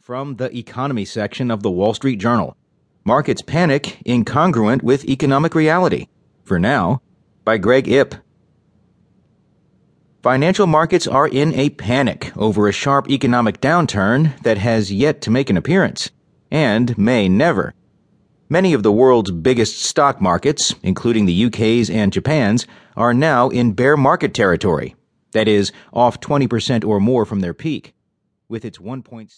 From the economy section of the Wall Street Journal Markets Panic Incongruent with Economic Reality. For now, by Greg Ip. Financial markets are in a panic over a sharp economic downturn that has yet to make an appearance, and may never. Many of the world's biggest stock markets, including the UK's and Japan's, are now in bear market territory, that is, off 20% or more from their peak. With its 1.6